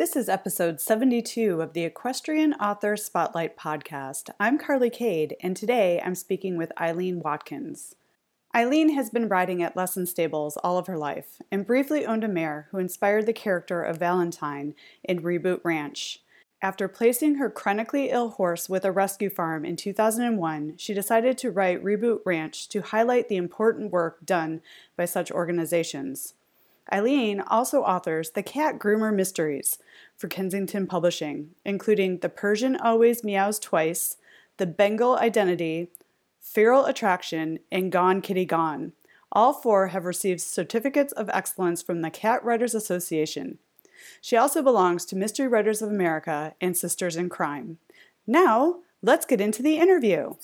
This is episode 72 of the Equestrian Author Spotlight podcast. I'm Carly Cade, and today I'm speaking with Eileen Watkins. Eileen has been riding at lesson stables all of her life and briefly owned a mare who inspired the character of Valentine in Reboot Ranch. After placing her chronically ill horse with a rescue farm in 2001, she decided to write Reboot Ranch to highlight the important work done by such organizations. Eileen also authors The Cat Groomer Mysteries for Kensington Publishing, including The Persian Always Meows Twice, The Bengal Identity, Feral Attraction, and Gone Kitty Gone. All four have received certificates of excellence from the Cat Writers Association. She also belongs to Mystery Writers of America and Sisters in Crime. Now, let's get into the interview.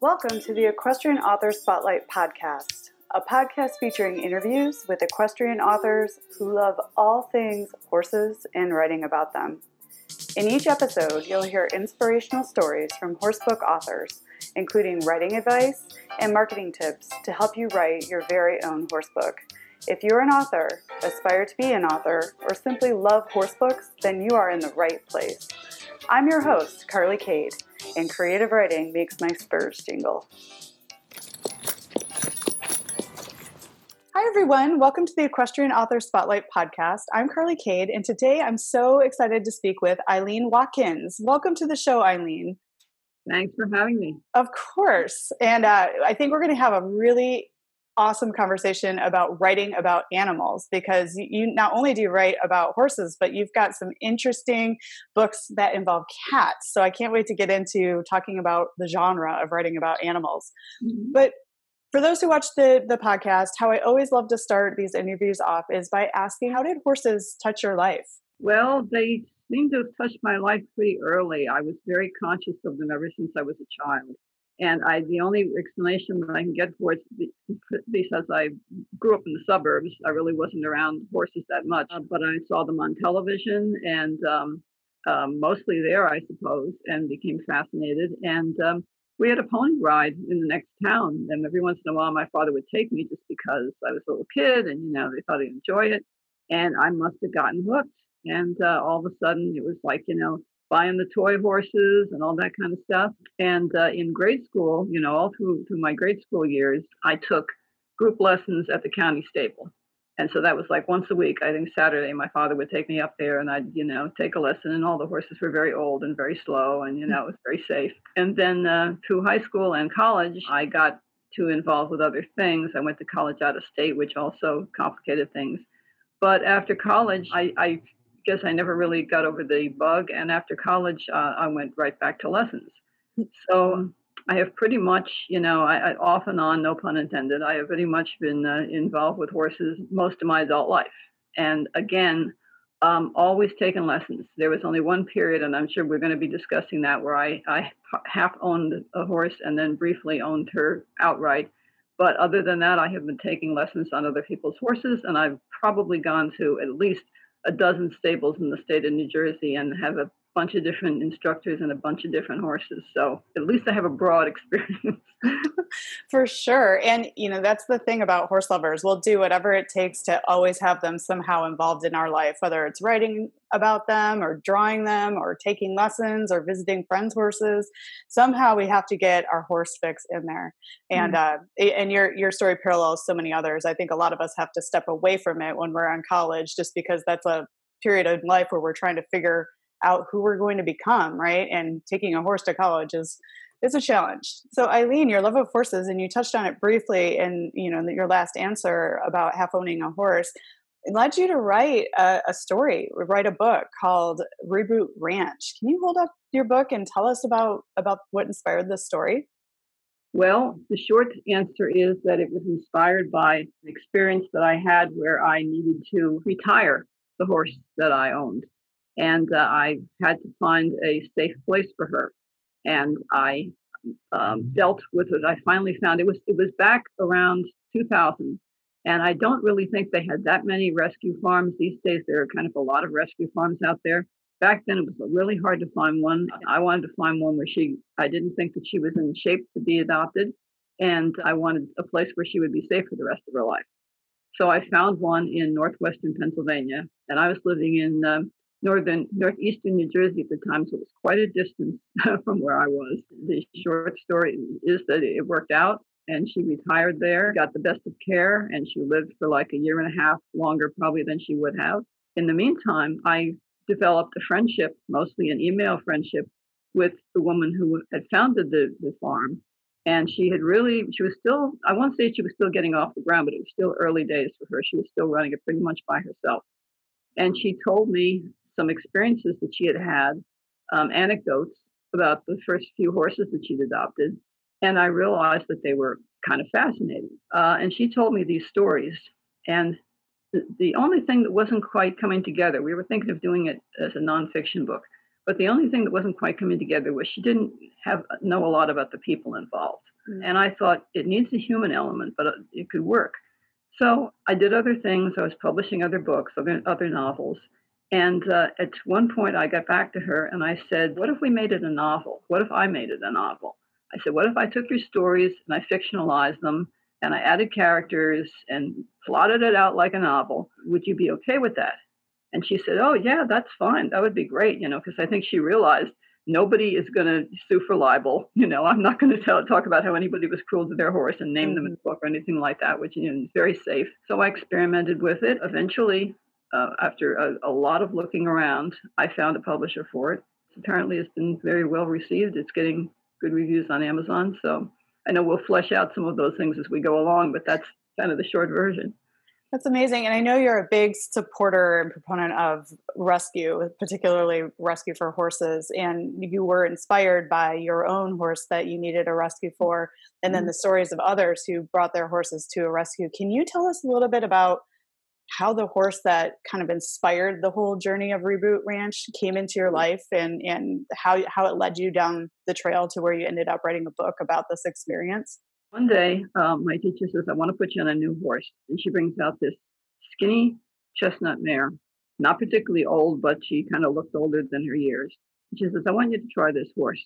Welcome to the Equestrian Author Spotlight podcast a podcast featuring interviews with equestrian authors who love all things horses and writing about them. In each episode, you'll hear inspirational stories from horsebook authors, including writing advice and marketing tips to help you write your very own horsebook. If you're an author, aspire to be an author, or simply love horsebooks, then you are in the right place. I'm your host, Carly Cade, and creative writing makes my spurs jingle. Hi, everyone. Welcome to the Equestrian Author Spotlight podcast. I'm Carly Cade, and today I'm so excited to speak with Eileen Watkins. Welcome to the show, Eileen. Thanks for having me. Of course. And uh, I think we're going to have a really awesome conversation about writing about animals because you not only do you write about horses, but you've got some interesting books that involve cats. So I can't wait to get into talking about the genre of writing about animals. Mm-hmm. But for those who watch the the podcast, how I always love to start these interviews off is by asking, how did horses touch your life? Well, they seem to have touched my life pretty early. I was very conscious of them ever since I was a child. And I, the only explanation that I can get for it, because I grew up in the suburbs, I really wasn't around horses that much, uh, but I saw them on television and um, um, mostly there, I suppose, and became fascinated. And um, we had a pony ride in the next town. And every once in a while, my father would take me just because I was a little kid and, you know, they thought I'd enjoy it. And I must have gotten hooked. And uh, all of a sudden, it was like, you know, buying the toy horses and all that kind of stuff. And uh, in grade school, you know, all through, through my grade school years, I took group lessons at the county stable. And so that was like once a week. I think Saturday, my father would take me up there and I'd, you know, take a lesson. And all the horses were very old and very slow and, you know, it was very safe. And then uh, through high school and college, I got too involved with other things. I went to college out of state, which also complicated things. But after college, I, I guess I never really got over the bug. And after college, uh, I went right back to lessons. So I have pretty much, you know, I, I, off and on, no pun intended, I have pretty much been uh, involved with horses most of my adult life. And again, um, always taken lessons. There was only one period, and I'm sure we're going to be discussing that, where I, I half owned a horse and then briefly owned her outright. But other than that, I have been taking lessons on other people's horses, and I've probably gone to at least a dozen stables in the state of New Jersey and have a bunch of different instructors and a bunch of different horses. So at least I have a broad experience. For sure. And, you know, that's the thing about horse lovers. We'll do whatever it takes to always have them somehow involved in our life, whether it's writing about them or drawing them or taking lessons or visiting friends' horses. Somehow we have to get our horse fix in there. And, mm-hmm. uh, and your, your story parallels so many others. I think a lot of us have to step away from it when we're in college just because that's a period of life where we're trying to figure out who we're going to become, right? And taking a horse to college is is a challenge. So Eileen, your love of horses, and you touched on it briefly in you know your last answer about half owning a horse, led you to write a, a story, write a book called Reboot Ranch. Can you hold up your book and tell us about about what inspired this story? Well, the short answer is that it was inspired by an experience that I had where I needed to retire the horse that I owned and uh, I had to find a safe place for her. And I um, dealt with it. I finally found it was it was back around 2000, and I don't really think they had that many rescue farms these days. There are kind of a lot of rescue farms out there. Back then, it was really hard to find one. I wanted to find one where she. I didn't think that she was in shape to be adopted, and I wanted a place where she would be safe for the rest of her life. So I found one in northwestern Pennsylvania, and I was living in um, northern northeastern New Jersey at the time, so it was quite a distance from where I was. The short story is that it worked out, and she retired there, got the best of care, and she lived for like a year and a half longer, probably than she would have. In the meantime, I developed a friendship, mostly an email friendship, with the woman who had founded the, the farm. And she had really, she was still, I won't say she was still getting off the ground, but it was still early days for her. She was still running it pretty much by herself. And she told me some experiences that she had had, um, anecdotes about the first few horses that she'd adopted. And I realized that they were kind of fascinating. Uh, and she told me these stories. And the, the only thing that wasn't quite coming together, we were thinking of doing it as a nonfiction book, but the only thing that wasn't quite coming together was she didn't have know a lot about the people involved. Mm-hmm. And I thought it needs a human element, but it could work. So I did other things. I was publishing other books, other, other novels. And uh, at one point, I got back to her and I said, What if we made it a novel? What if I made it a novel? I said, What if I took your stories and I fictionalized them and I added characters and plotted it out like a novel? Would you be okay with that? And she said, Oh, yeah, that's fine. That would be great, you know, because I think she realized nobody is going to sue for libel. You know, I'm not going to tell, talk about how anybody was cruel to their horse and name mm-hmm. them in the book or anything like that, which you know, is very safe. So I experimented with it. Eventually, uh, after a, a, lot of looking around, I found a publisher for it. Apparently, it's been very well received. It's getting good reviews on Amazon. So I know we'll flesh out some of those things as we go along, but that's kind of the short version. That's amazing. And I know you're a big supporter and proponent of rescue, particularly rescue for horses. And you were inspired by your own horse that you needed a rescue for, and then mm-hmm. the stories of others who brought their horses to a rescue. Can you tell us a little bit about how the horse that kind of inspired the whole journey of Reboot Ranch came into your life and, and how, how it led you down the trail to where you ended up writing a book about this experience? One day, um, my teacher says, I want to put you on a new horse. And she brings out this skinny chestnut mare, not particularly old, but she kind of looked older than her years. And she says, I want you to try this horse.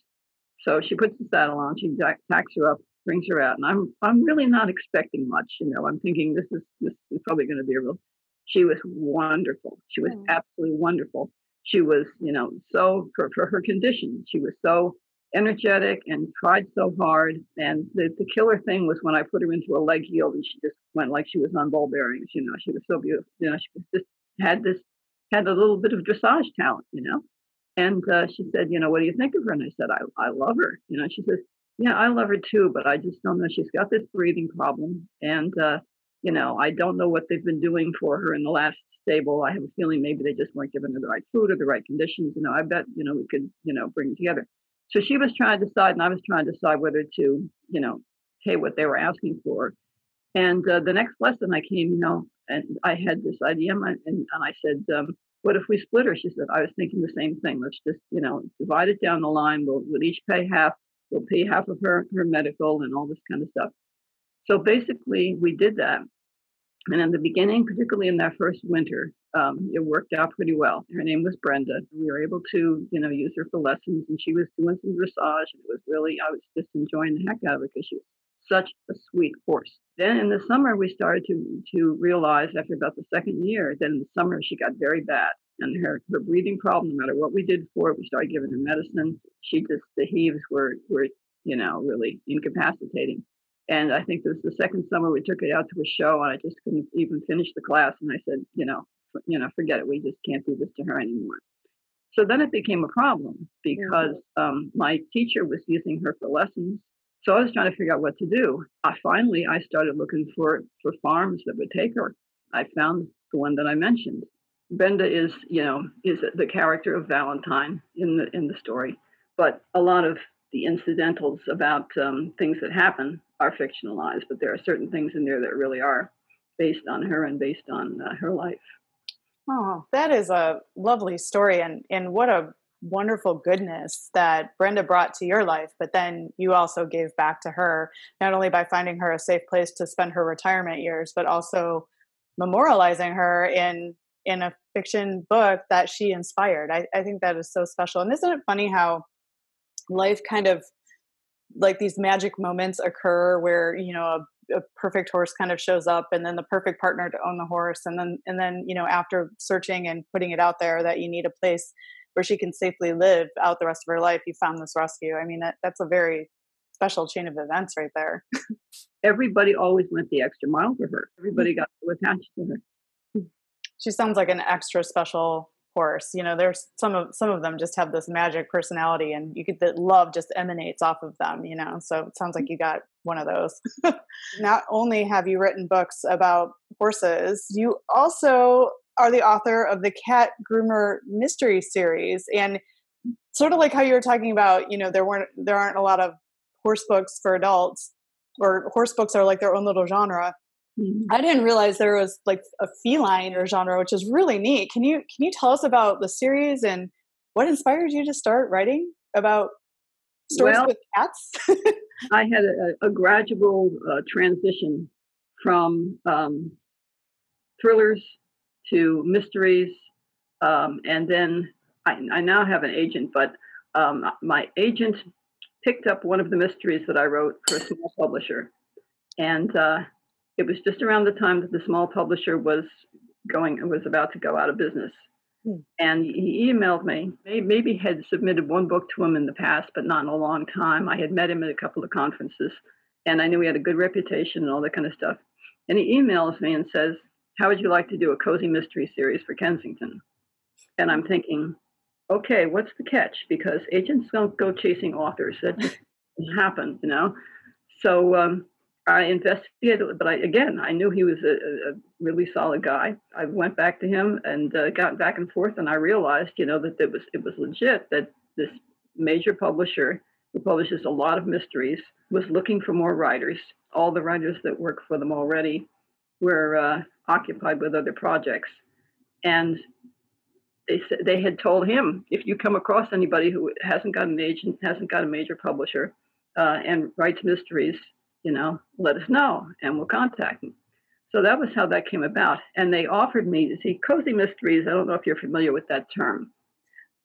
So she puts the saddle on, she tacks her up, brings her out. And I'm I'm really not expecting much, you know. I'm thinking this is this is probably going to be a real she was wonderful. She was mm. absolutely wonderful. She was, you know, so for, for her condition, she was so energetic and tried so hard. And the, the killer thing was when I put her into a leg yield and she just went like she was on ball bearings, you know, she was so beautiful. You know, she was just had this, had a little bit of dressage talent, you know. And uh, she said, you know, what do you think of her? And I said, I, I love her. You know, she says, yeah, I love her too, but I just don't know. She's got this breathing problem. And, uh, you know, I don't know what they've been doing for her in the last stable. I have a feeling maybe they just weren't giving her the right food or the right conditions. You know, I bet, you know, we could, you know, bring it together. So she was trying to decide, and I was trying to decide whether to, you know, pay what they were asking for. And uh, the next lesson I came, you know, and I had this idea, and, and I said, um, what if we split her? She said, I was thinking the same thing. Let's just, you know, divide it down the line. We'll, we'll each pay half. We'll pay half of her, her medical and all this kind of stuff. So basically, we did that. And in the beginning, particularly in that first winter, um, it worked out pretty well. Her name was Brenda. We were able to, you know, use her for lessons, and she was doing some dressage. And it was really, I was just enjoying the heck out of it because she was such a sweet horse. Then in the summer, we started to to realize after about the second year that in the summer she got very bad, and her her breathing problem. No matter what we did for it, we started giving her medicine. She just the heaves were were you know really incapacitating. And I think this was the second summer we took it out to a show, and I just couldn't even finish the class. And I said, you know, for, you know, forget it. We just can't do this to her anymore. So then it became a problem because mm-hmm. um, my teacher was using her for lessons. So I was trying to figure out what to do. I finally I started looking for for farms that would take her. I found the one that I mentioned. Brenda is, you know, is the character of Valentine in the in the story, but a lot of the incidentals about um, things that happen are fictionalized, but there are certain things in there that really are based on her and based on uh, her life. Oh, that is a lovely story, and and what a wonderful goodness that Brenda brought to your life, but then you also gave back to her, not only by finding her a safe place to spend her retirement years, but also memorializing her in in a fiction book that she inspired. I, I think that is so special. And isn't it funny how life kind of like these magic moments occur where you know a a perfect horse kind of shows up and then the perfect partner to own the horse and then and then you know after searching and putting it out there that you need a place where she can safely live out the rest of her life you found this rescue. I mean that, that's a very special chain of events right there. Everybody always went the extra mile for her. Mm-hmm. Everybody got so attached to her. She sounds like an extra special horse you know there's some of some of them just have this magic personality and you get that love just emanates off of them you know so it sounds like you got one of those not only have you written books about horses you also are the author of the cat groomer mystery series and sort of like how you were talking about you know there weren't there aren't a lot of horse books for adults or horse books are like their own little genre. I didn't realize there was like a feline or genre, which is really neat. Can you can you tell us about the series and what inspired you to start writing about stories well, with cats? I had a, a gradual uh, transition from um, thrillers to mysteries, um, and then I, I, now have an agent. But um, my agent picked up one of the mysteries that I wrote for a small publisher, and uh, it was just around the time that the small publisher was going was about to go out of business. Hmm. And he emailed me. Maybe had submitted one book to him in the past, but not in a long time. I had met him at a couple of conferences, and I knew he had a good reputation and all that kind of stuff. And he emails me and says, "How would you like to do a cozy mystery series for Kensington?" And I'm thinking, okay, what's the catch? Because agents don't go chasing authors. That just happen, you know. So um, I investigated, but I, again, I knew he was a, a, really solid guy. I went back to him and uh, got back and forth, and I realized, you know, that it was it was legit that this major publisher who publishes a lot of mysteries was looking for more writers. All the writers that work for them already were uh, occupied with other projects, and they said they had told him, if you come across anybody who hasn't got an agent, hasn't got a major publisher, uh, and writes mysteries you know, let us know and we'll contact them. So that was how that came about. And they offered me to see cozy mysteries. I don't know if you're familiar with that term.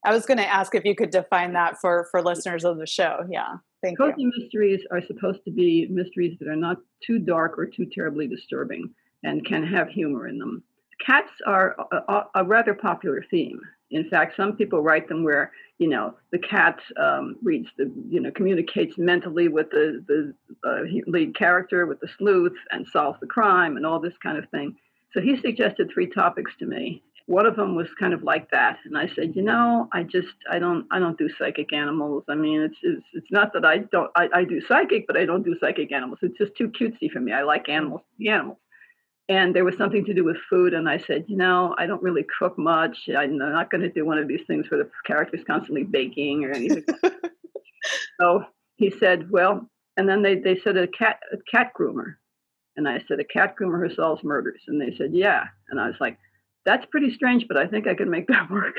I was going to ask if you could define that for for listeners of the show. Yeah, thank cozy you. Cozy mysteries are supposed to be mysteries that are not too dark or too terribly disturbing and can have humor in them. Cats are a, a rather popular theme. In fact, some people write them where you know the cat um, reads the you know communicates mentally with the the uh, lead character with the sleuth and solves the crime and all this kind of thing. So he suggested three topics to me. One of them was kind of like that, and I said, you know, I just I don't I don't do psychic animals. I mean, it's it's, it's not that I don't I, I do psychic, but I don't do psychic animals. It's just too cutesy for me. I like animals, the animals and there was something to do with food and i said you know i don't really cook much. I'm not going to do one of these things where the character's constantly baking or anything. So he said well and then they, they said a cat a cat groomer. And i said a cat groomer who solves murders. And they said yeah. And i was like that's pretty strange but i think i can make that work.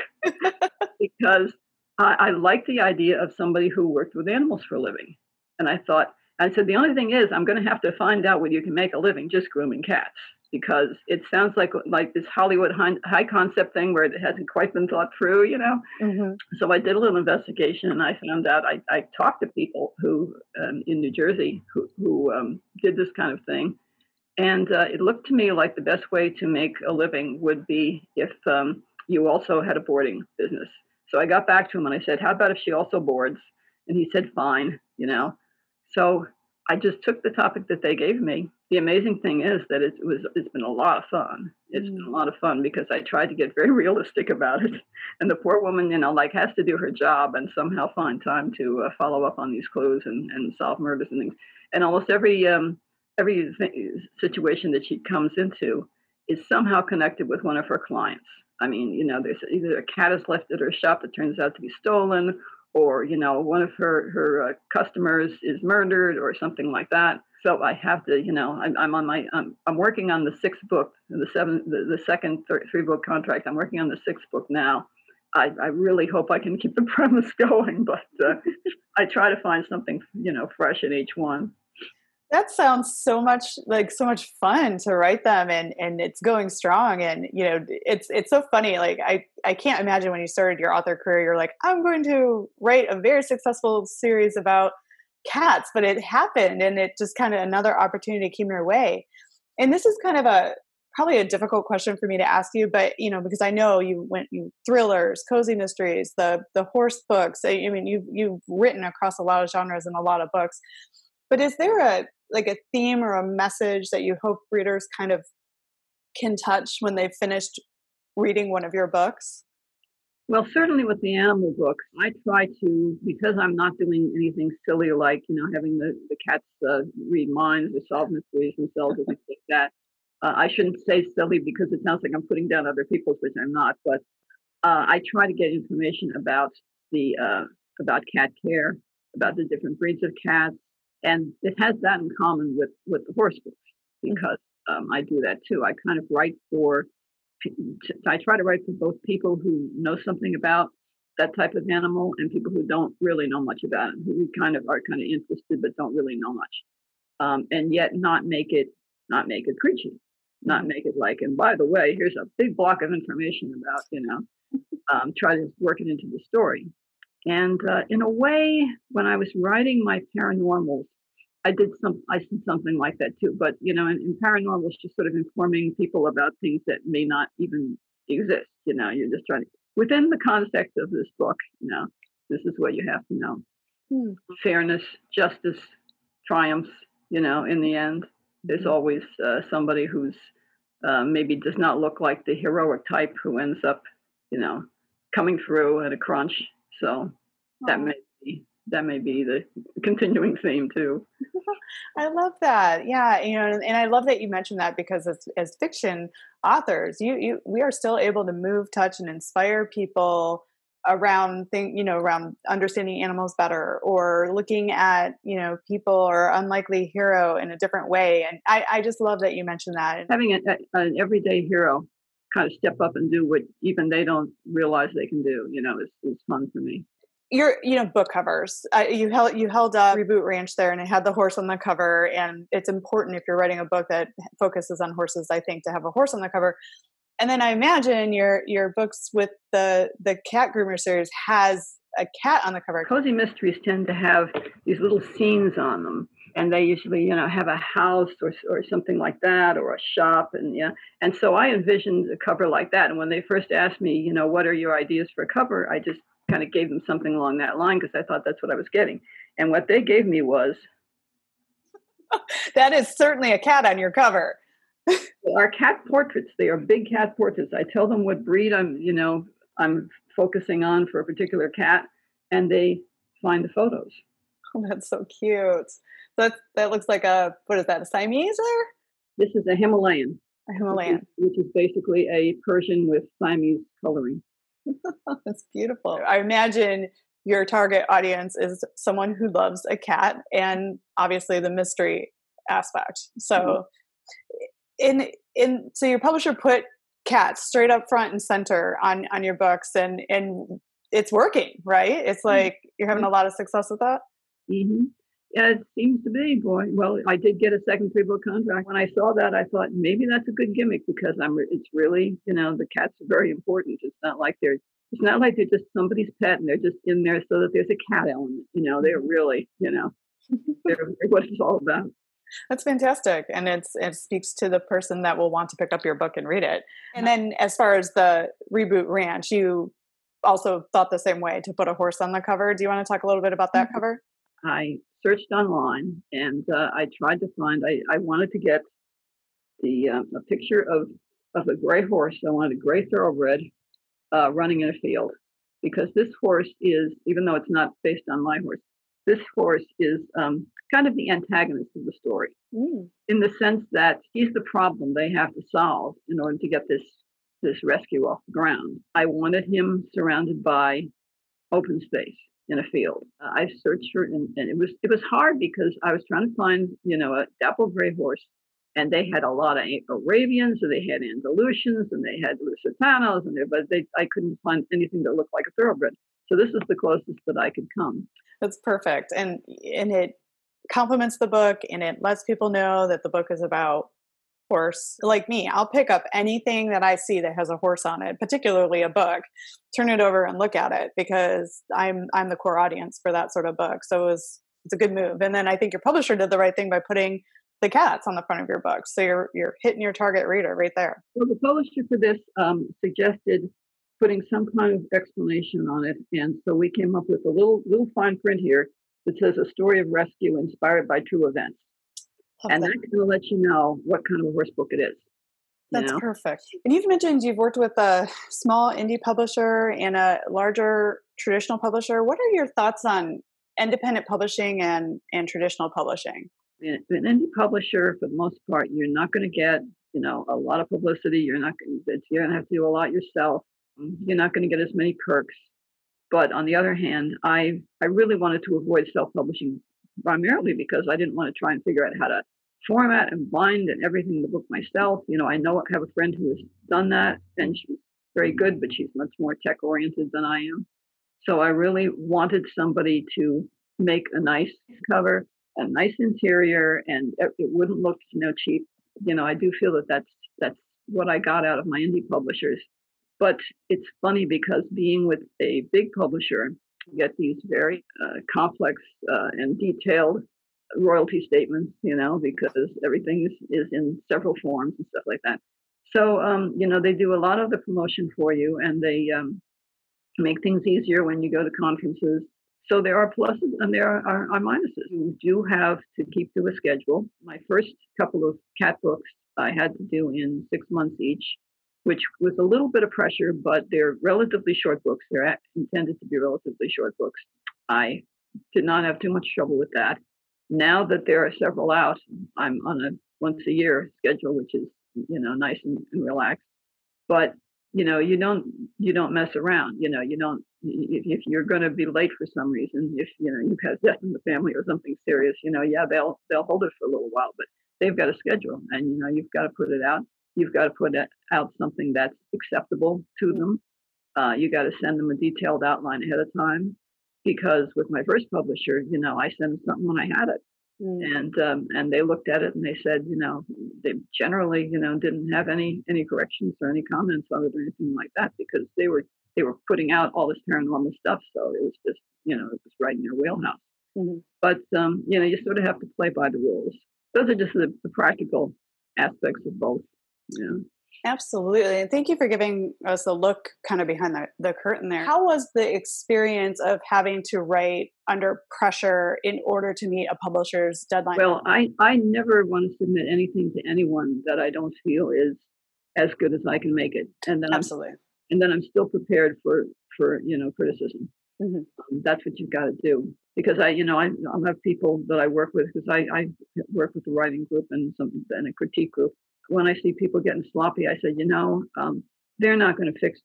Because I, I like the idea of somebody who worked with animals for a living. And i thought I said, the only thing is, I'm going to have to find out whether you can make a living just grooming cats because it sounds like like this Hollywood high, concept thing where it hasn't quite been thought through, you know. Mm-hmm. So I did a little investigation and I found out I, I talked to people who um, in New Jersey who, who um, did this kind of thing, and uh, it looked to me like the best way to make a living would be if um, you also had a boarding business. So I got back to him and I said, "How about if she also boards?" And he said, "Fine," you know. So I just took the topic that they gave me. The amazing thing is that it was it's been a lot of fun. It's mm. been a mm. lot of fun because I tried to get very realistic about it, and the poor woman, you know, like has to do her job and somehow find time to uh, follow up on these clues and, and solve murders and things. And almost every um, every situation that she comes into is somehow connected with one of her clients. I mean, you know, there's either a cat is left at her shop that turns out to be stolen, or you know one of her her uh, customers is murdered or something like that so i have to you know i'm, I'm on my I'm, I'm working on the sixth book the seven the, the second three book contract. I'm working on the sixth book now. I, I really hope I can keep the premise going, but uh, I try to find something, you know, fresh in each one. That sounds so much like so much fun to write them and and it's going strong and you know it's it's so funny like i i can't imagine when you started your author career you're like i'm going to write a very successful series about cats, but it happened and it just kind of another opportunity came your way. And this is kind of a probably a difficult question for me to ask you, but you know, because I know you went you thrillers, cozy mysteries, the the horse books. I, mean, you've you've written across a lot of genres and a lot of books. But is there a like a theme or a message that you hope readers kind of can touch when they've finished reading one of your books? Well, certainly with the animal books, I try to because I'm not doing anything silly like you know having the the cats uh, read minds or solve mysteries themselves or things like that. Uh, I shouldn't say silly because it sounds like I'm putting down other people's, which I'm not. But uh, I try to get information about the uh, about cat care, about the different breeds of cats, and it has that in common with with the horse books because um, I do that too. I kind of write for I try to write for both people who know something about that type of animal and people who don't really know much about it, who kind of are kind of interested but don't really know much, um, and yet not make it not make it preachy, not make it like. And by the way, here's a big block of information about you know. Um, try to work it into the story. And uh, in a way, when I was writing my paranormals, I did some, I did something like that too. But you know, in, in paranormal, it's just sort of informing people about things that may not even exist. You know, you're just trying to within the context of this book. You know, this is what you have to know: hmm. fairness, justice, triumphs. You know, in the end, there's hmm. always uh, somebody who's uh, maybe does not look like the heroic type who ends up, you know, coming through at a crunch. So that may be that may be the continuing theme too. I love that. Yeah, you know, and, and, I love that you mentioned that because as, as fiction authors, you you we are still able to move, touch, and inspire people around thing you know around understanding animals better or looking at you know people or unlikely hero in a different way and i, I just love that you mentioned that having a, an everyday hero kind of step up and do what even they don't realize they can do you know is, is fun for me your you know book covers. Uh, you held you held up reboot ranch there and it had the horse on the cover and it's important if you're writing a book that focuses on horses i think to have a horse on the cover. And then i imagine your your books with the the cat groomer series has a cat on the cover. Cozy mysteries tend to have these little scenes on them and they usually you know have a house or, or something like that or a shop and yeah. And so i envisioned a cover like that and when they first asked me you know what are your ideas for a cover? I just kind of gave them something along that line because I thought that's what I was getting. And what they gave me was that is certainly a cat on your cover. Our cat portraits, they are big cat portraits. I tell them what breed I'm, you know, I'm focusing on for a particular cat, and they find the photos. Oh, that's so cute. That that looks like a what is that? A Siamese there? This is a Himalayan. A Himalayan, which is, which is basically a Persian with Siamese coloring. That's beautiful. I imagine your target audience is someone who loves a cat and obviously the mystery aspect. So mm-hmm. in in so your publisher put cats straight up front and center on on your books and and it's working, right? It's mm-hmm. like mm-hmm. you're having a lot of success with that. Mm-hmm. Yeah, it seems to be, boy. Well, I did get a second three book contract. When I saw that, I thought maybe that's a good gimmick because I'm. It's really, you know, the cats are very important. It's not like they're. It's not like they're just somebody's pet and they're just in there so that there's a cat element. You know, they're really, you know, they're, they're what it's all about. That's fantastic, and it's it speaks to the person that will want to pick up your book and read it. And then, as far as the reboot ranch, you also thought the same way to put a horse on the cover. Do you want to talk a little bit about that mm-hmm. cover? I searched online and uh, I tried to find. I, I wanted to get the uh, a picture of of a gray horse. I wanted a gray thoroughbred uh, running in a field because this horse is, even though it's not based on my horse, this horse is um, kind of the antagonist of the story mm. in the sense that he's the problem they have to solve in order to get this this rescue off the ground. I wanted him surrounded by open space in a field. Uh, I searched for, and, and, it was it was hard because I was trying to find, you know, a dapple gray horse, and they had a lot of Arabians, and they had Andalusians, and they had Lusitanos, and they, but they I couldn't find anything that looked like a thoroughbred. So this is the closest that I could come. That's perfect, and and it complements the book, and it lets people know that the book is about horse like me i'll pick up anything that i see that has a horse on it particularly a book turn it over and look at it because i'm i'm the core audience for that sort of book so it was it's a good move. And then I think your publisher did the right thing by putting the cats on the front of your book. So you're you're hitting your target reader right there. Well, the publisher for this um, suggested putting some kind of explanation on it, and so we came up with a little little fine print here that says a story of rescue inspired by true events, Love and that. that kind of lets you know what kind of a horse book it is. That's know? perfect. And you've mentioned you've worked with a small indie publisher and a larger traditional publisher. What are your thoughts on independent publishing and and traditional publishing? An indie publisher, for the most part, you're not going to get you know a lot of publicity. You're not going to you're going to have to do a lot yourself. You're not going to get as many perks. But on the other hand, I I really wanted to avoid self-publishing primarily because I didn't want to try and figure out how to format and bind and everything in the book myself. You know, I know I have a friend who has done that and she's very good, but she's much more tech oriented than I am. So I really wanted somebody to make a nice cover, a nice interior, and it, it wouldn't look, you know, cheap. You know, I do feel that that's that's what I got out of my indie publishers. But it's funny because being with a big publisher, get these very uh, complex uh, and detailed royalty statements, you know, because everything is, is in several forms and stuff like that. So, um, you know, they do a lot of the promotion for you and they um, make things easier when you go to conferences. So there are pluses and there are, are, minuses. You do have to keep to a schedule. My first couple of cat books I had to do in six months each, which was a little bit of pressure, but they're relatively short books. They're intended to be relatively short books. I did not have too much trouble with that. Now that there are several out, I'm on a once a year schedule, which is you know nice and, and relaxed. But you know you don't you don't mess around. You know you don't if, if you're going to be late for some reason, if you know you've had death in the family or something serious, you know yeah they'll they'll hold it for a little while, but they've got a schedule, and you know you've got to put it out. You've got to put out something that's acceptable to them. Uh, you got to send them a detailed outline ahead of time because with my first publisher, you know, I sent something when I had it. Mm. And um, and they looked at it and they said, you know, they generally, you know, didn't have any any corrections or any comments on it or anything like that because they were they were putting out all this paranormal stuff. So it was just, you know, it was right in their wheelhouse. Mm-hmm. But um, you know, you sort of have to play by the rules. Those are just the, the practical aspects of both. Yeah. Absolutely. And thank you for giving us a look kind of behind the, the curtain there. How was the experience of having to write under pressure in order to meet a publisher's deadline? Well, I, I never want to submit anything to anyone that I don't feel is as good as I can make it. And then Absolutely. I'm, and then I'm still prepared for, for you know, criticism. Mm-hmm. Um, that's what you've got to do because I, you know, I, I have people that I work with because I, I work with the writing group and some and a critique group, when I see people getting sloppy, I say, you know, um, they're not going to fix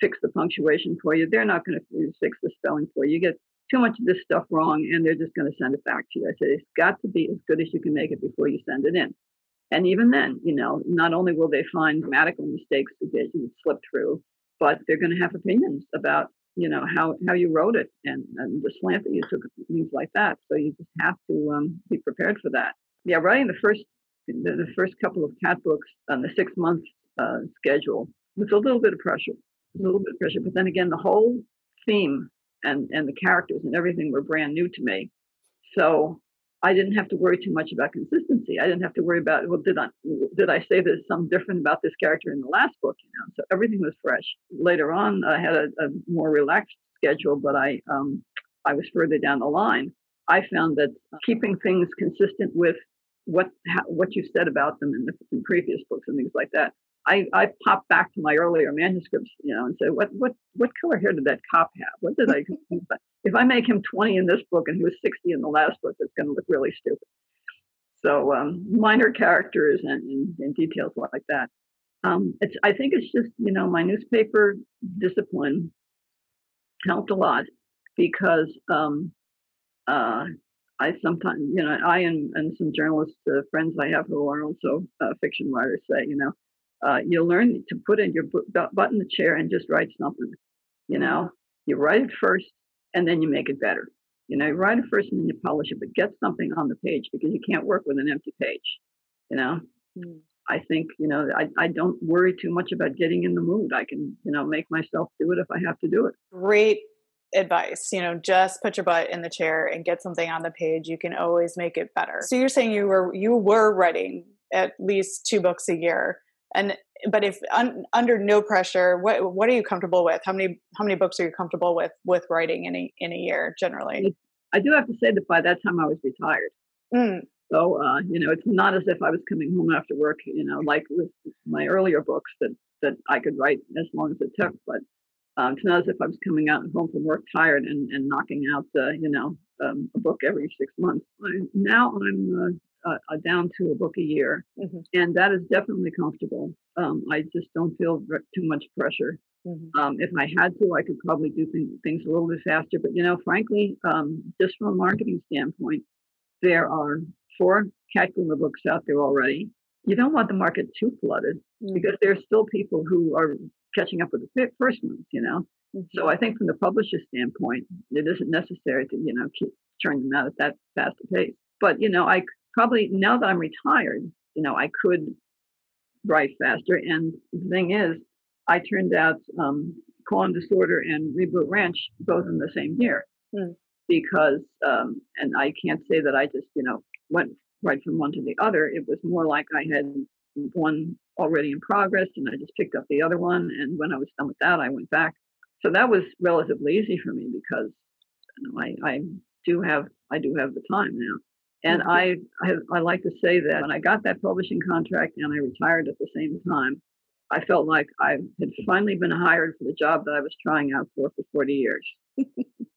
fix the punctuation for you. They're not going to fix the spelling for you. You get too much of this stuff wrong, and they're just going to send it back to you. I say it's got to be as good as you can make it before you send it in. And even then, you know, not only will they find grammatical mistakes that you slip through, but they're going to have opinions about, you know, how how you wrote it and, and the slant that you took, things like that. So you just have to um, be prepared for that. Yeah, writing the first the, the first couple of cat books on the six month uh, schedule with a little bit of pressure, a little bit of pressure. But then again, the whole theme and, and the characters and everything were brand new to me. So I didn't have to worry too much about consistency. I didn't have to worry about well, did I did I say there's something different about this character in the last book? You know, so everything was fresh. Later on, I had a, a more relaxed schedule, but I um, I was further down the line. I found that keeping things consistent with what how, what you said about them in the in previous books and things like that. I, I popped back to my earlier manuscripts, you know, and said, what what what color hair did that cop have? What did I? if I make him 20 in this book and he was 60 in the last book, it's going to look really stupid. So um, minor characters and, and, and, details like that. Um, it's I think it's just you know my newspaper discipline helped a lot because um, uh, I sometimes, you know, I and, and some journalists, uh, friends I have who are also uh, fiction writers say, you know, uh, you learn to put in your butt in the chair and just write something. You know, you write it first and then you make it better. You know, you write it first and then you polish it, but get something on the page because you can't work with an empty page. You know, mm. I think, you know, I, I don't worry too much about getting in the mood. I can, you know, make myself do it if I have to do it. Great advice. You know, just put your butt in the chair and get something on the page. You can always make it better. So you're saying you were you were writing at least two books a year, and but if un, under no pressure, what what are you comfortable with? How many how many books are you comfortable with with writing in a in a year generally? I do have to say that by that time I was retired. Mm. So uh, you know, it's not as if I was coming home after work. You know, like with my earlier books that that I could write as long as it took. But um, it's not as if I was coming out home from work tired and, and knocking out, uh, you know, um, a book every six months. I, now I'm uh, uh, down to a book a year, mm-hmm. and that is definitely comfortable. Um, I just don't feel too much pressure. Mm-hmm. Um, if I had to, I could probably do th- things a little bit faster. But you know, frankly, um, just from a marketing standpoint, there are four cat groomer books out there already. You don't want the market too flooded mm-hmm. because there's still people who are catching up with the first ones, you know. Mm-hmm. So I think from the publisher standpoint, it isn't necessary to, you know, keep churning them out at that fast a pace. But, you know, I probably, now that I'm retired, you know, I could write faster. And the thing is, I turned out um, Call Disorder and Reboot Ranch both in the same year. Mm. Because, um, and I can't say that I just, you know, went right from one to the other. It was more like I had one already in progress and I just picked up the other one. And when I was done with that, I went back. So that was relatively easy for me because you know, I, I do have I do have the time now. And mm-hmm. I, I, I like to say that when I got that publishing contract and I retired at the same time, I felt like I had finally been hired for the job that I was trying out for for 40 years.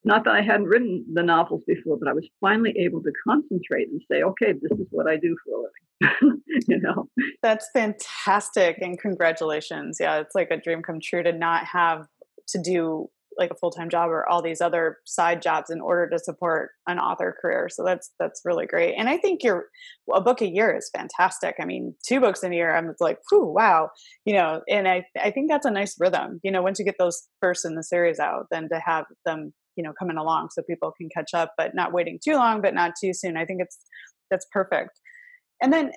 Not that I hadn't written the novels before, but I was finally able to concentrate and say, okay, this is what I do for a living. you know, that's fantastic. And congratulations. Yeah, it's like a dream come true to not have to do like a full-time job or all these other side jobs in order to support an author career so that's that's really great and i think your a book a year is fantastic i mean two books in a year i'm like whew, wow you know and i i think that's a nice rhythm you know once you get those first in the series out then to have them you know coming along so people can catch up but not waiting too long but not too soon i think it's that's perfect and then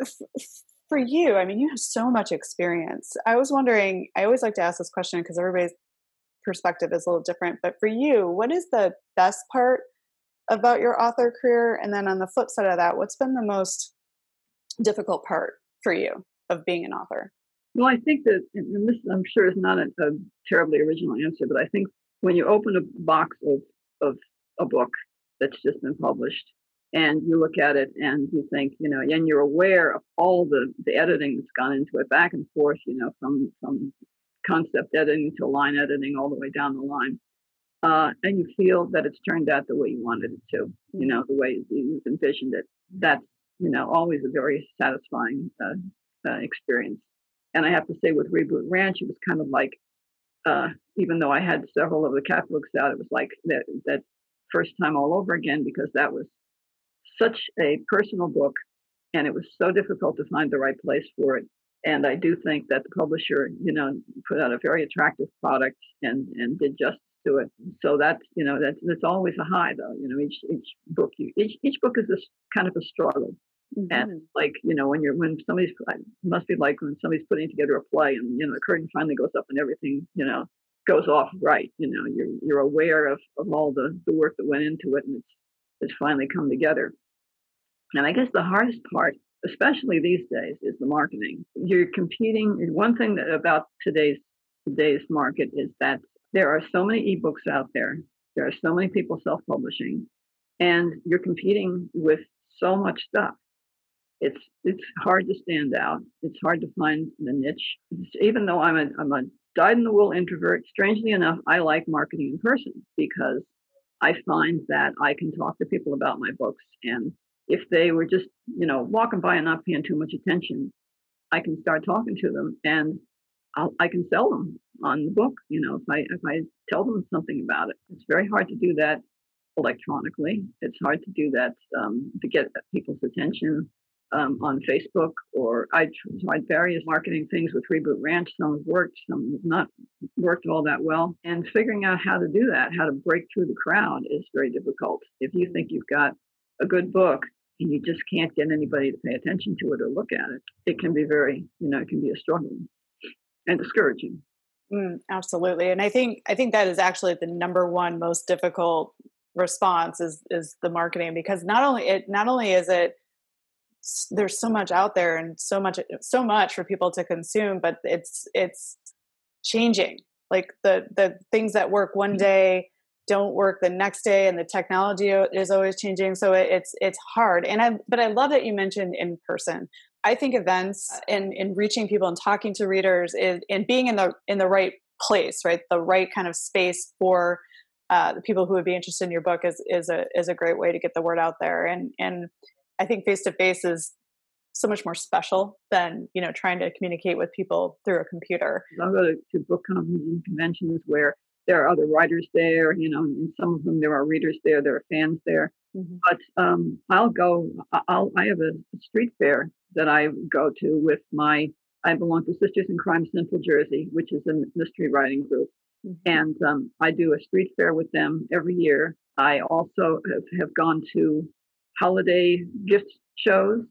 uh, for you, I mean, you have so much experience. I was wondering, I always like to ask this question because everybody's perspective is a little different. But for you, what is the best part about your author career? And then on the flip side of that, what's been the most difficult part for you of being an author? Well, I think that, and this I'm sure is not a, a terribly original answer, but I think when you open a box of, of a book that's just been published and you look at it and you think, you know, and you're aware of all the, the editing that's gone into it back and forth, you know, from, from concept editing to line editing all the way down the line. Uh, and you feel that it's turned out the way you wanted it to, you know, the way you envisioned it. That's, you know, always a very satisfying uh, uh, experience. And I have to say, with Reboot Ranch, it was kind of like, uh, even though I had several of the cat books out, it was like that, that first time all over again because that was such a personal book and it was so difficult to find the right place for it and I do think that the publisher, you know, put out a very attractive product and and did justice to it. So that's you know that's that's always a high though. You know, each each book you each each book is a kind of a struggle. Mm-hmm. And like you know, when you're when somebody's must be like when somebody's putting together a play and you know the curtain finally goes up and everything you know goes off right. You know, you're you're aware of of all the the work that went into it and it's it's finally come together. And I guess the hardest part especially these days, is the marketing. You're competing. One thing that, about today's today's market is that there are so many ebooks out there. There are so many people self-publishing, and you're competing with so much stuff. It's it's hard to stand out. It's hard to find the niche. Even though I'm a I'm a dyed-in-the-wool introvert, strangely enough, I like marketing in person because I find that I can talk to people about my books and if they were just, you know, walking by and not paying too much attention, I can start talking to them and I'll, I can sell them on the book. You know, if I if I tell them something about it, it's very hard to do that electronically. It's hard to do that um, to get people's attention um, on Facebook. Or I tried various marketing things with Reboot Ranch. Some have worked, some have not worked all that well. And figuring out how to do that, how to break through the crowd, is very difficult. If you think you've got a good book and you just can't get anybody to pay attention to it or look at it, it can be very, you know, it can be a struggle and discouraging. Mm, absolutely, and I think I think that is actually the number one most difficult response is is the marketing because not only it not only is it there's so much out there and so much so much for people to consume but it's it's changing like the the things that work one mm-hmm. day don't work the next day and the technology is always changing. So it's it's hard. And i but i love that you mentioned in person. I think events and in reaching people and talking to readers is and being in the in the right place right? The right kind of space for uh, the people who would be interested in your book is is a is a great way to get the word out there. And and i think face to face is so much more special than you know trying to communicate with people through a computer. I'll go to, to book conventions where there are other writers there. You know, and some of them there are readers there, there are fans there. Mm-hmm. But um, I'll go. I'll. I have a street fair that I go to with my. I belong to Sisters in Crime Central Jersey, which is a mystery writing group, mm-hmm. and um, I do a street fair with them every year. I also have, have gone to holiday gift shows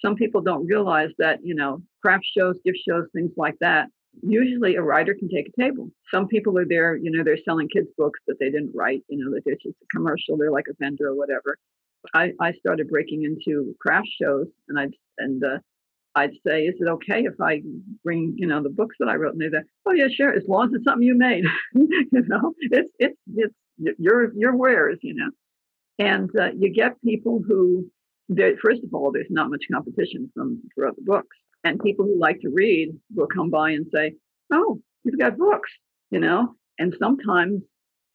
some people don't realize that, you know, craft shows, gift shows, things like that. Usually a writer can take a table. Some people are there, you know, they're selling kids' books that they didn't write, you know, that it's just a commercial, they're like a vendor or whatever. I, I started breaking into craft shows and I'd and uh, I'd say, is it okay if I bring, you know, the books that I wrote? And they're like, oh yeah, sure, as long as it's something you made. you know, it's it's it's your your wares, you know. And uh, you get people who first of all, there's not much competition from for other books, and people who like to read will come by and say, "Oh, you've got books," you know. And sometimes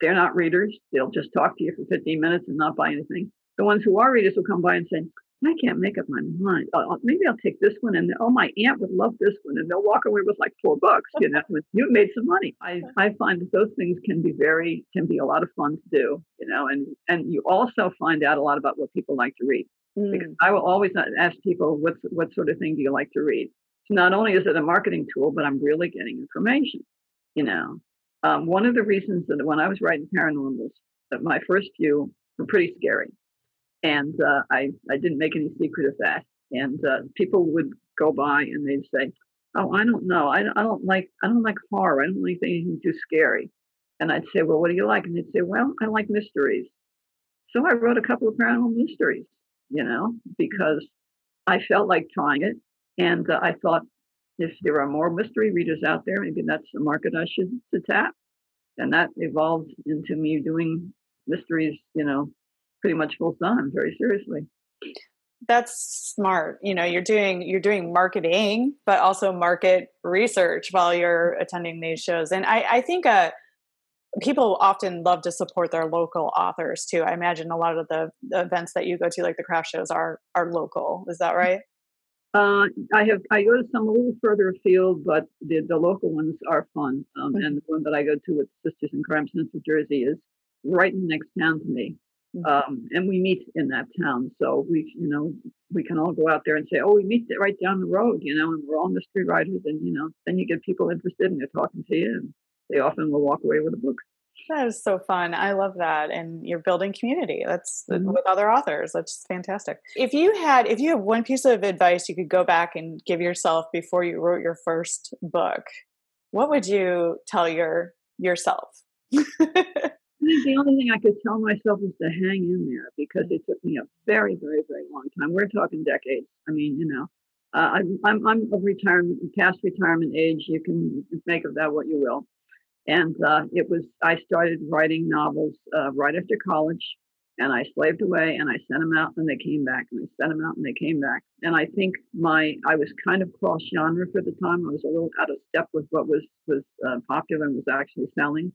they're not readers; they'll just talk to you for 15 minutes and not buy anything. The ones who are readers will come by and say, I can't make up my mind. Maybe I'll take this one, and oh, my aunt would love this one, and they'll walk away with like four bucks. You know, you made some money. I I find that those things can be very can be a lot of fun to do. You know, and and you also find out a lot about what people like to read. Mm. Because I will always ask people, what what sort of thing do you like to read? So not only is it a marketing tool, but I'm really getting information. You know, um, one of the reasons that when I was writing paranormals, that my first few were pretty scary, and uh, I I didn't make any secret of that. And uh, people would go by and they'd say, "Oh, I don't know. I, I don't like I don't like horror. I don't like anything too scary." And I'd say, "Well, what do you like?" And they'd say, "Well, I like mysteries." So I wrote a couple of paranormal mysteries you know, because I felt like trying it. And uh, I thought if there are more mystery readers out there, maybe that's the market I should to tap. And that evolved into me doing mysteries, you know, pretty much full time, very seriously. That's smart. You know, you're doing you're doing marketing, but also market research while you're attending these shows. And I, I think uh, people often love to support their local authors too. I imagine a lot of the, the events that you go to, like the craft shows, are are local. Is that right? Uh, I have I go to some a little further afield, but the, the local ones are fun. Um, mm-hmm. And the one that I go to with Sisters in Crime Central Jersey is right in the next town to me. Mm-hmm. Um, and we meet in that town, so we you know we can all go out there and say, oh, we meet right down the road, you know, and we're all mystery writers, and you know, then you get people interested and they're talking to you, and they often will walk away with a book. That is so fun. I love that. And you're building community. That's mm-hmm. with other authors. That's fantastic. If you had if you have one piece of advice you could go back and give yourself before you wrote your first book, what would you tell your yourself? the only thing I could tell myself is to hang in there because it took me a very, very, very long time. We're talking decades. I mean, you know, uh, I'm, I'm, I'm of retirement, past retirement age. You can make of that what you will. And uh, it was, I started writing novels uh, right after college and I slaved away and I sent them out and they came back and I sent them out and they came back. And I think my, I was kind of cross genre for the time. I was a little out of step with what was, was uh, popular and was actually selling.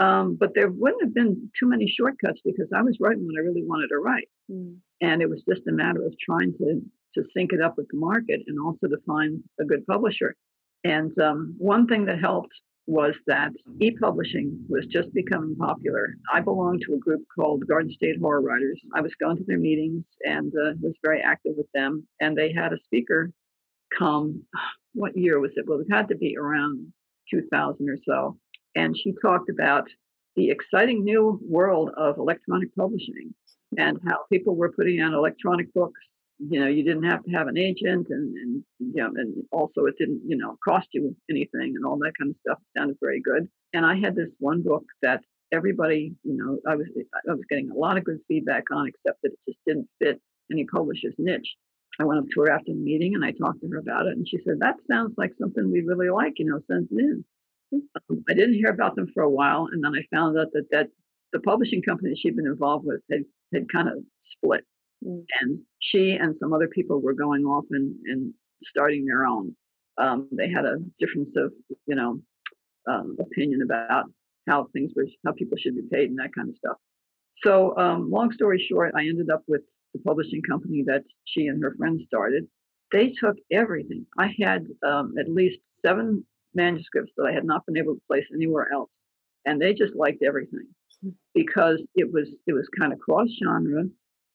Um, but there wouldn't have been too many shortcuts because I was writing what I really wanted to write. Mm. And it was just a matter of trying to, to sync it up with the market and also to find a good publisher. And um, one thing that helped was that e-publishing was just becoming popular. I belonged to a group called Garden State Horror Writers. I was going to their meetings and uh, was very active with them. And they had a speaker come. What year was it? Well, it had to be around 2000 or so. And she talked about the exciting new world of electronic publishing and how people were putting out electronic books you know, you didn't have to have an agent, and and you know, and also it didn't, you know, cost you anything, and all that kind of stuff sounded very good. And I had this one book that everybody, you know, I was I was getting a lot of good feedback on, except that it just didn't fit any publisher's niche. I went up to her after the meeting and I talked to her about it, and she said that sounds like something we really like, you know, send it in. I didn't hear about them for a while, and then I found out that that the publishing company she'd been involved with had had kind of split, mm. and she and some other people were going off and and starting their own. Um, they had a difference of you know um, opinion about how things were, how people should be paid, and that kind of stuff. So, um, long story short, I ended up with the publishing company that she and her friends started. They took everything. I had um, at least seven manuscripts that I had not been able to place anywhere else, and they just liked everything because it was it was kind of cross genre,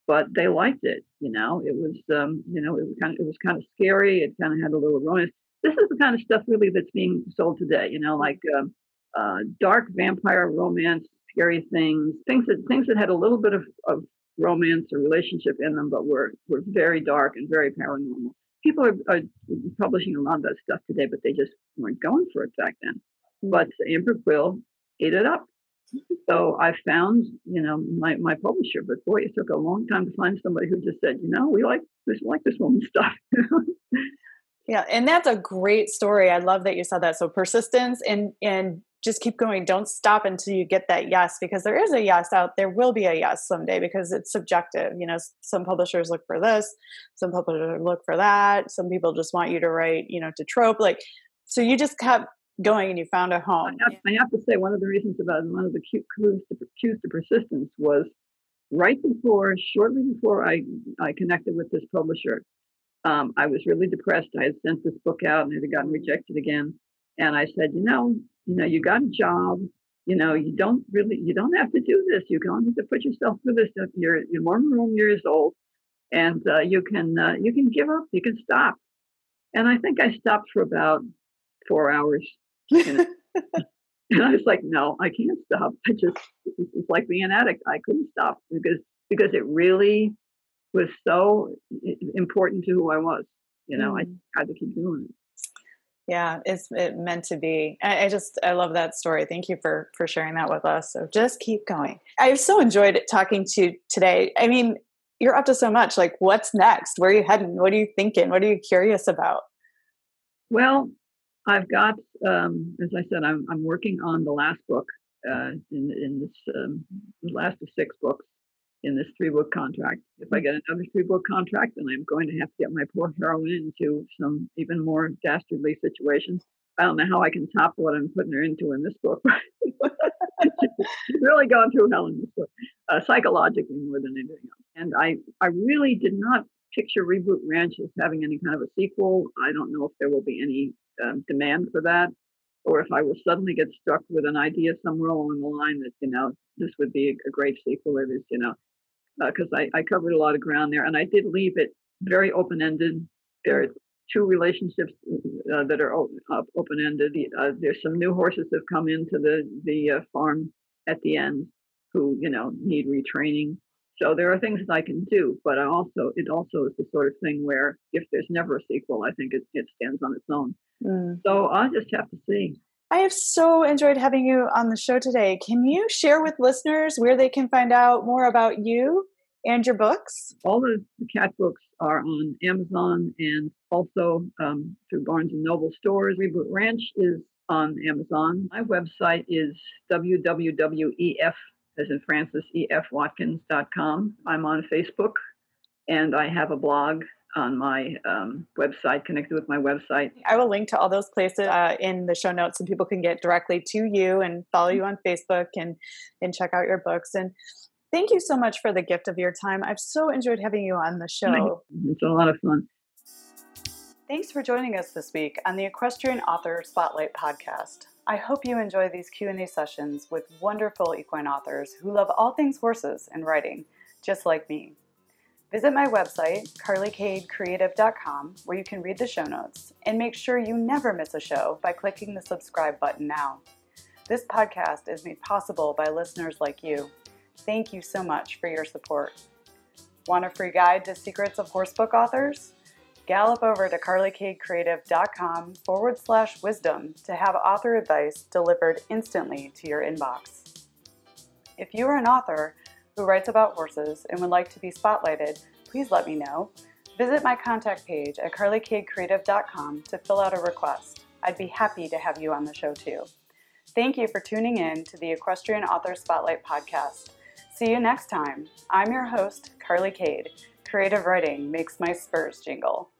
but they liked it. You know, it was um, you know it was kind of it was kind of scary. It kind of had a little romance. This is the kind of stuff really that's being sold today. You know, like um, uh, dark vampire romance, scary things, things that things that had a little bit of, of romance or relationship in them, but were were very dark and very paranormal. People are, are publishing a lot of that stuff today, but they just weren't going for it back then. But Amber Quill ate it up. So I found, you know, my, my publisher, but boy, it took a long time to find somebody who just said, you know, we like this, like this woman's stuff. yeah, and that's a great story. I love that you said that. So persistence and and just keep going. Don't stop until you get that yes, because there is a yes out. There will be a yes someday because it's subjective. You know, some publishers look for this, some publishers look for that. Some people just want you to write, you know, to trope. Like, so you just kept going and you found a home. I have, I have to say, one of the reasons about one of the clues to, cues to persistence was right before, shortly before I, I connected with this publisher. Um, I was really depressed. I had sent this book out and it had gotten rejected again. And I said, you know, you know, you got a job. You know, you don't really, you don't have to do this. You can have to put yourself through this. You're you're more than one years old, and uh, you can uh, you can give up. You can stop. And I think I stopped for about four hours. You know? and I was like, no, I can't stop. I just it's like being an addict. I couldn't stop because because it really was so important to who I was. You know, mm. I had to keep doing it yeah it's it meant to be I, I, just i love that story thank you for for sharing that with us so just keep going i've so enjoyed talking to you today i mean you're up to so much like what's next where are you heading what are you thinking what are you curious about well i've got um, as i said i'm, I'm working on the last book uh, in, in this um, last of six books in this three book contract. If I get another three book contract, then I'm going to have to get my poor heroine into some even more dastardly situations. I don't know how I can top what I'm putting her into in this book. She's really gone through hell in this book, uh, psychologically more than anything else. And I, I really did not picture Reboot Ranch as having any kind of a sequel. I don't know if there will be any um, demand for that or if I will suddenly get stuck with an idea somewhere along the line that, you know, this would be a, great sequel. It is, you know, because uh, I, I covered a lot of ground there, and I did leave it very open ended. There are two relationships uh, that are open ended. Uh, there's some new horses that have come into the the uh, farm at the end who you know need retraining. So there are things that I can do, but I also it also is the sort of thing where if there's never a sequel, I think it, it stands on its own. Mm. So I'll just have to see. I have so enjoyed having you on the show today. Can you share with listeners where they can find out more about you and your books? All the, the cat books are on Amazon and also um, through Barnes and Noble stores. Reboot Ranch is on Amazon. My website is www.ef, as in Francis, efwatkins.com. I'm on Facebook and I have a blog on my um, website, connected with my website. I will link to all those places uh, in the show notes, and people can get directly to you and follow you on Facebook and and check out your books. And thank you so much for the gift of your time. I've so enjoyed having you on the show. It's a lot of fun. Thanks for joining us this week on the Equestrian Author Spotlight podcast. I hope you enjoy these Q&A sessions with wonderful equine authors who love all things horses and writing, just like me. Visit my website, carlycadecreative.com, where you can read the show notes and make sure you never miss a show by clicking the subscribe button now. This podcast is made possible by listeners like you. Thank you so much for your support. Want a free guide to secrets of horsebook authors? Gallop over to carlycadecreative.com forward slash wisdom to have author advice delivered instantly to your inbox. If you are an author who writes about horses and would like to be spotlighted, please let me know. Visit my contact page at carlycadecreative.com to fill out a request. I'd be happy to have you on the show too. Thank you for tuning in to the Equestrian Author Spotlight podcast. See you next time. I'm your host, Carly Cade. Creative writing makes my spurs jingle.